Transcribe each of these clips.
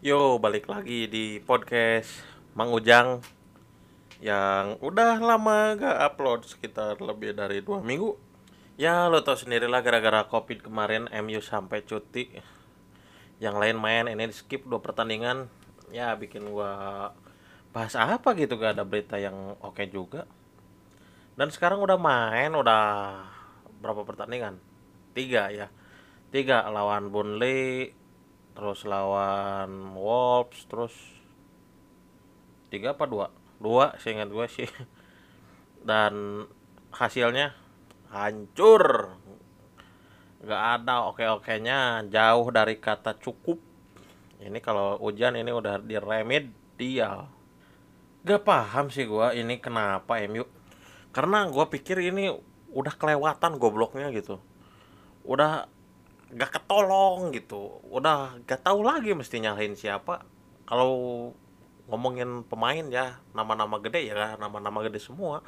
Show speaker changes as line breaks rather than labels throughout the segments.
Yo, balik lagi di podcast Mang Ujang yang udah lama gak upload sekitar lebih dari dua minggu. Ya lo tau sendiri lah gara-gara covid kemarin MU sampai cuti. Yang lain main ini di skip dua pertandingan. Ya bikin gua bahas apa gitu gak ada berita yang oke juga. Dan sekarang udah main udah berapa pertandingan? Tiga ya. Tiga lawan Burnley, terus lawan Wolves, terus tiga apa dua? Dua, seingat gue sih. Dan hasilnya hancur. Gak ada oke-okenya, jauh dari kata cukup. Ini kalau hujan ini udah diremedial. Gak paham sih gua ini kenapa MU. Karena gua pikir ini udah kelewatan gobloknya gitu. Udah gak ketolong gitu. Udah gak tahu lagi mesti nyalahin siapa. Kalau ngomongin pemain ya nama-nama gede ya nama-nama gede semua.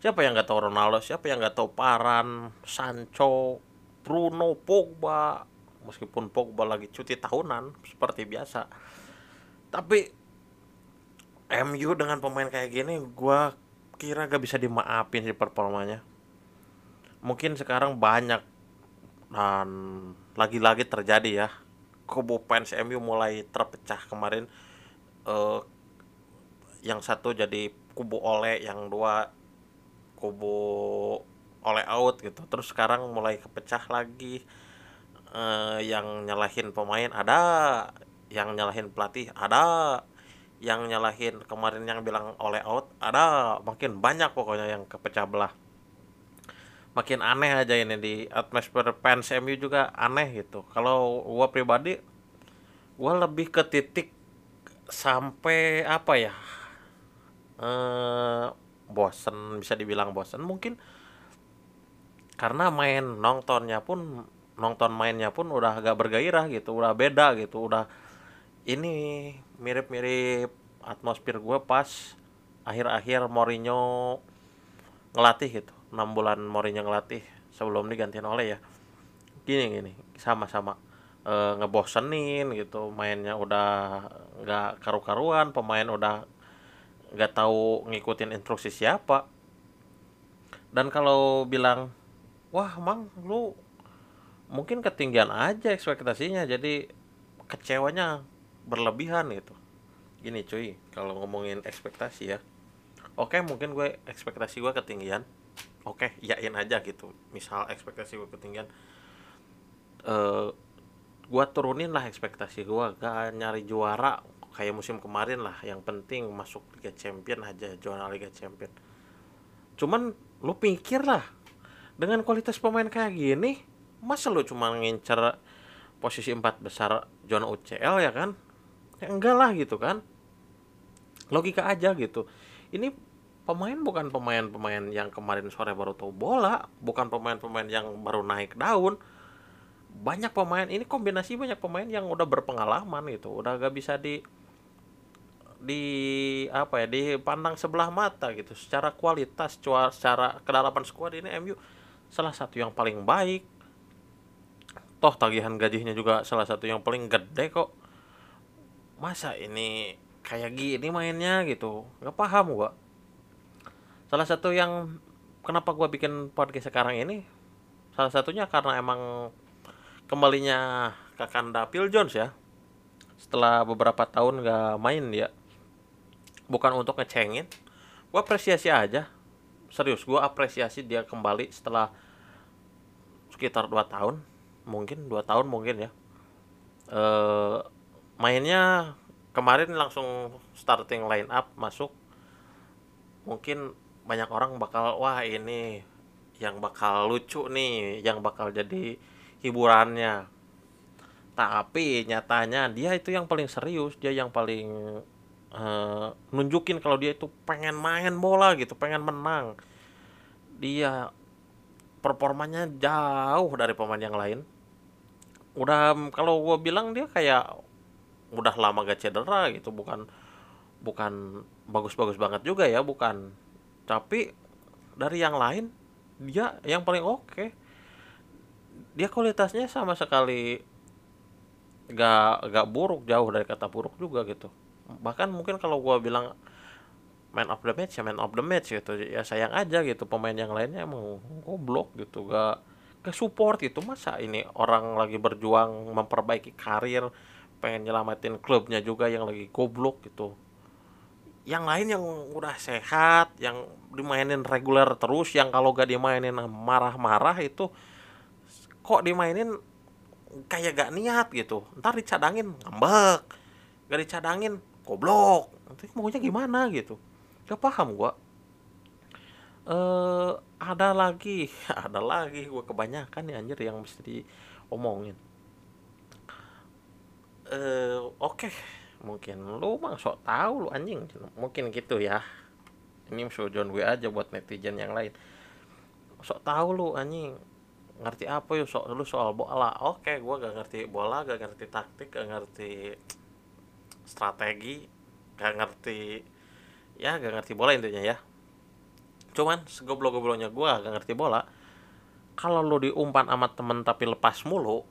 Siapa yang gak tahu Ronaldo? Siapa yang gak tahu Paran, Sancho, Bruno, Pogba. Meskipun Pogba lagi cuti tahunan seperti biasa. Tapi MU dengan pemain kayak gini gua kira gak bisa dimaafin sih performanya. Mungkin sekarang banyak dan lagi-lagi terjadi ya. Kubu fans MU mulai terpecah kemarin eh, yang satu jadi kubu oleh, yang dua kubu oleh out gitu. Terus sekarang mulai kepecah lagi eh, yang nyalahin pemain ada, yang nyalahin pelatih ada, yang nyalahin kemarin yang bilang oleh out ada, makin banyak pokoknya yang kepecah belah. Makin aneh aja ini di atmosfer fans MU juga aneh gitu. Kalau gua pribadi gua lebih ke titik sampai apa ya? eh bosen bisa dibilang bosen mungkin karena main nontonnya pun nonton mainnya pun udah agak bergairah gitu udah beda gitu udah ini mirip-mirip atmosfer gue pas akhir-akhir Mourinho ngelatih gitu. 6 bulan Mourinho ngelatih sebelum digantiin oleh ya. Gini gini sama-sama e, ngebosenin gitu. Mainnya udah nggak karu-karuan pemain udah nggak tahu ngikutin instruksi siapa. Dan kalau bilang wah mang lu mungkin ketinggian aja ekspektasinya jadi kecewanya berlebihan gitu. Gini cuy kalau ngomongin ekspektasi ya oke mungkin gue ekspektasi gue ketinggian. Oke yakin aja gitu. Misal ekspektasi gue ketinggian eh gue turunin lah ekspektasi gue gak nyari juara kayak musim kemarin lah. Yang penting masuk Liga Champion aja juara Liga Champion. Cuman lu pikir lah dengan kualitas pemain kayak gini masa lu cuma ngincer posisi empat besar zona UCL ya kan? Ya enggak lah gitu kan. Logika aja gitu ini pemain bukan pemain-pemain yang kemarin sore baru tahu bola bukan pemain-pemain yang baru naik daun. Banyak pemain ini kombinasi banyak pemain yang udah berpengalaman gitu udah gak bisa di di apa ya dipandang sebelah mata gitu. Secara kualitas secara kedalaman skuad ini MU salah satu yang paling baik. Toh tagihan gajinya juga salah satu yang paling gede kok. Masa ini kayak gini mainnya gitu. Nggak paham gua. Salah satu yang kenapa gua bikin podcast sekarang ini salah satunya karena emang kembalinya Kakanda Phil Jones ya. Setelah beberapa tahun nggak main dia bukan untuk ngecengin gue apresiasi aja. Serius gue apresiasi dia kembali setelah sekitar 2 tahun mungkin dua tahun mungkin ya. E, mainnya kemarin langsung starting line up masuk mungkin banyak orang bakal wah ini yang bakal lucu nih yang bakal jadi hiburannya tapi nyatanya dia itu yang paling serius dia yang paling uh, nunjukin kalau dia itu pengen main bola gitu, pengen menang. Dia performanya jauh dari pemain yang lain. Udah kalau gue bilang dia kayak udah lama gak cedera gitu, bukan bukan bagus-bagus banget juga ya, bukan. Tapi dari yang lain dia yang paling oke. Okay. Dia kualitasnya sama sekali gak gak buruk jauh dari kata buruk juga gitu bahkan mungkin kalau gua bilang man of the match ya man of the match gitu ya sayang aja gitu pemain yang lainnya emang goblok gitu gak ke support gitu masa ini orang lagi berjuang memperbaiki karir pengen nyelamatin klubnya juga yang lagi goblok gitu. Yang lain yang udah sehat yang dimainin reguler terus yang kalau gak dimainin marah-marah itu kok dimainin kayak gak niat gitu. Ntar dicadangin ngambek. Gak dicadangin goblok. Nanti maunya gimana gitu. Gak paham gua. Eh ada lagi ada lagi gua kebanyakan nih anjir yang mesti diomongin eh oke. Mungkin lu mah sok tahu lu anjing. Mungkin gitu ya. Ini sujon gue aja buat netizen yang lain. Sok tahu lu anjing. Ngerti apa yuk? Sok lu soal bola. Oke gue gak ngerti bola gak ngerti taktik gak ngerti strategi gak ngerti ya gak ngerti bola intinya ya. Cuman segoblok-gobloknya gue gak ngerti bola. Kalau lu diumpan sama temen tapi lepas mulu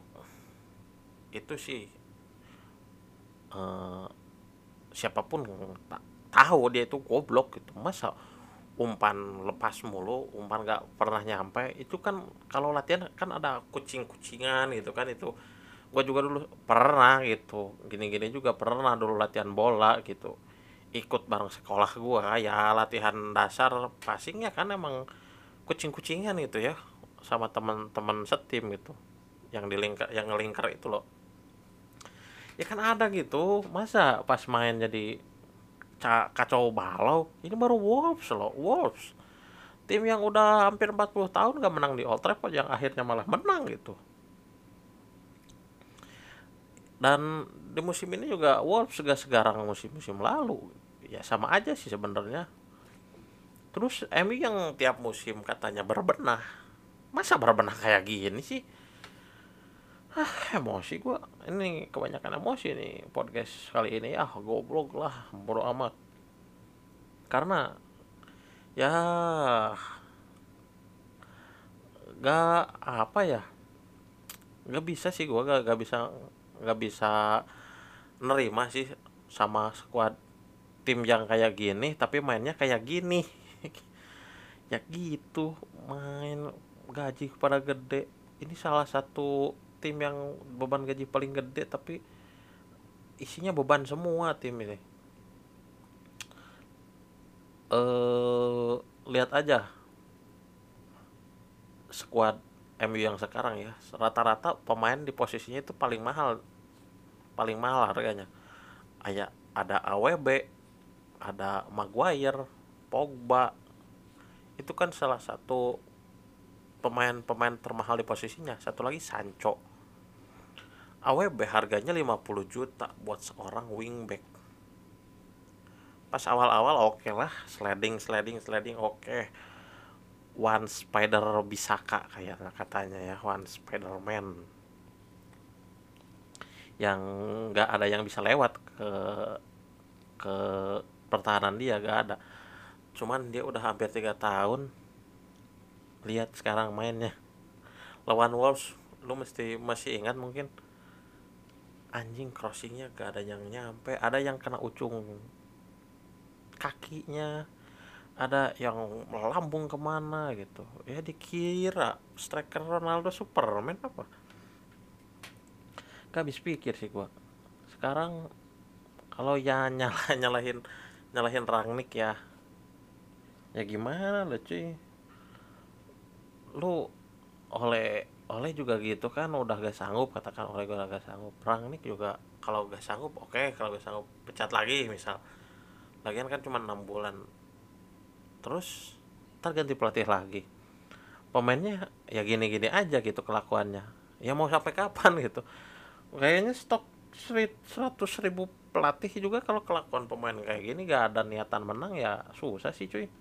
itu sih eh, siapa pun tak tahu dia itu goblok gitu. Masa umpan lepas mulu umpan gak pernah nyampe. Itu kan kalau latihan kan ada kucing-kucingan gitu kan itu gue juga dulu pernah gitu. Gini-gini juga pernah dulu latihan bola gitu. Ikut bareng sekolah gue ya latihan dasar passingnya kan emang kucing-kucingan gitu ya sama teman-teman setim gitu. Yang di lingkar yang ngelingkar itu loh ya kan ada gitu. Masa pas main jadi ca- kacau balau? Ini baru Wolves loh Wolves. Tim yang udah hampir 40 tahun gak menang di Old Trafford yang akhirnya malah menang gitu. Dan di musim ini juga Wolves gak segarang musim-musim lalu. Ya sama aja sih sebenarnya. Terus MU yang tiap musim katanya berbenah. Masa berbenah kayak gini sih ah emosi gua. Ini kebanyakan emosi nih podcast kali ini. Ah goblok lah. Bodo amat. Karena ya gak apa ya gak bisa sih gua. Gak, gak bisa gak bisa nerima sih sama squad tim yang kayak gini tapi mainnya kayak gini. Ya gitu main gaji kepada gede. Ini salah satu tim yang beban gaji paling gede tapi isinya beban semua tim ini. Eh lihat aja squad MU yang sekarang ya. Rata-rata pemain di posisinya itu paling mahal paling mahal harganya. Aya, ada AWB ada Maguire Pogba. Itu kan salah satu pemain-pemain termahal di posisinya. Satu lagi Sancho AWB harganya 50 juta buat seorang wingback. Pas awal-awal oke okay lah sliding sliding sliding oke. Okay. one spider bisaka kayak katanya ya one spiderman. Yang nggak ada yang bisa lewat ke ke pertahanan dia gak ada. Cuman dia udah hampir tiga tahun. Lihat sekarang mainnya. Lawan Wolves lu mesti masih ingat mungkin anjing crossingnya gak ada yang nyampe. Ada yang kena ujung kakinya. Ada yang melambung ke mana gitu. Ya dikira striker Ronaldo Superman apa? Gak habis pikir sih gua. Sekarang kalau ya nyala nyalahin nyalahin Rangnick ya. Ya gimana lah cuy? Lu oleh oleh juga gitu kan udah gak sanggup katakan oleh gue gak sanggup. Rangnick juga kalau gak sanggup oke okay. kalau gak sanggup pecat lagi misal. Lagian kan cuma enam bulan. Terus ntar ganti pelatih lagi. Pemainnya ya gini-gini aja gitu kelakuannya. Ya mau sampai kapan gitu. Kayaknya stok seratus ribu pelatih juga kalau kelakuan pemain kayak gini gak ada niatan menang ya susah sih cuy.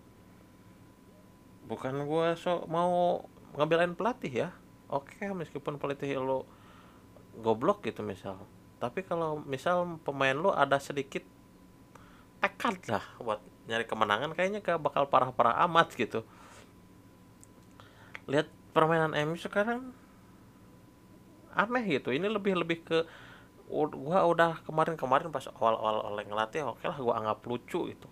Bukan gua so mau ngebelain pelatih ya oke meskipun pelatih lo goblok gitu misal. Tapi kalau misal pemain lo ada sedikit tekad lah buat nyari kemenangan kayaknya gak bakal parah-parah amat gitu. Lihat permainan MU sekarang aneh gitu. Ini lebih lebih ke gua udah kemarin-kemarin pas awal-awal oleh ngelatih oke lah gua anggap lucu itu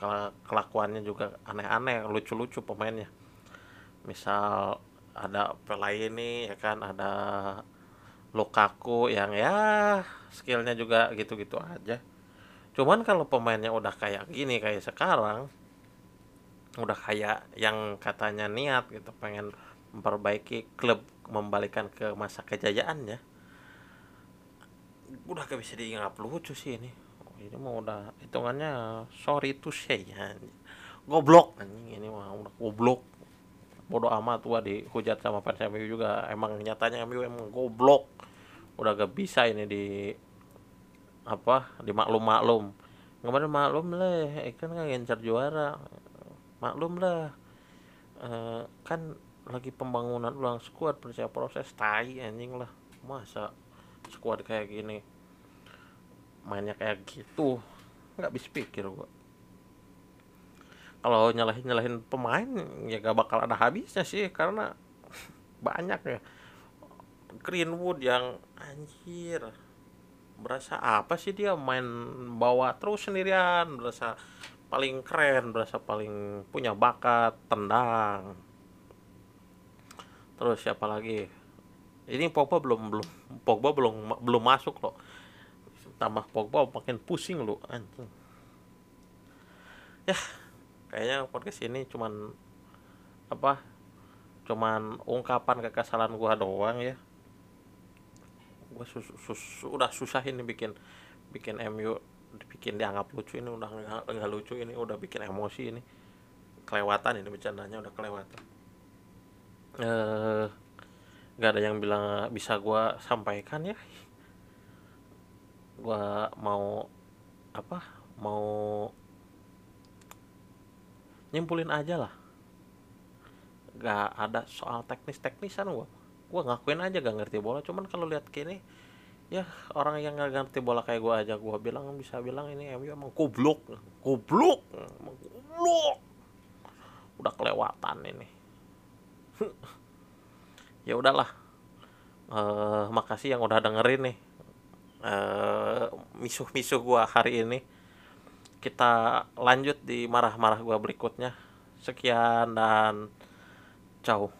kalau kelakuannya juga aneh-aneh lucu-lucu pemainnya. Misal ada ini ya kan? Ada Lukaku yang ya skillnya juga gitu-gitu aja. Cuman kalau pemainnya udah kayak gini kayak sekarang udah kayak yang katanya niat gitu pengen memperbaiki klub membalikan ke masa kejayaannya udah gak bisa diingat lucu sih ini. Oh, ini mau udah hitungannya sorry to say ya goblok anjing ini mah udah goblok bodoh amat gua dihujat sama fans MU juga. Emang nyatanya MU emang goblok. Udah gak bisa ini di apa di maklum maklum kemarin maklum lah kan kan ngincar juara. Maklum lah. E, kan lagi pembangunan ulang skuad percaya proses tai anjing lah. Masa skuad kayak gini mainnya kayak gitu? Nggak bisa pikir gua kalau nyalahin nyalahin pemain ya gak bakal ada habisnya sih karena banyak ya. Greenwood yang anjir berasa apa sih dia? Main bawa terus sendirian berasa paling keren berasa paling punya bakat tendang. Terus siapa lagi? Ini Pogba belum belum Pogba belum belum masuk loh. Tambah Pogba makin pusing lu anjing. Ya kayaknya podcast ini cuman apa cuman ungkapan kekesalan gua doang ya. Gua sus, sus, udah susah ini bikin bikin MU bikin dianggap lucu ini udah nggak lucu ini udah bikin emosi ini. Kelewatan ini bercandanya udah kelewatan. Eh nggak ada yang bilang bisa gua sampaikan ya. Gua mau apa mau nyimpulin aja lah. Gak ada soal teknis-teknisan gua. Gua ngakuin aja gak ngerti bola. Cuman kalau lihat gini ya orang yang gak ngerti bola kayak gua aja gua bilang bisa bilang ini MU emang goblok goblok emang goblok udah kelewatan ini. Ya udahlah. Uh, makasih yang udah dengerin nih. Uh, misuh-misuh gua hari ini kita lanjut di marah-marah gua berikutnya. Sekian dan ciao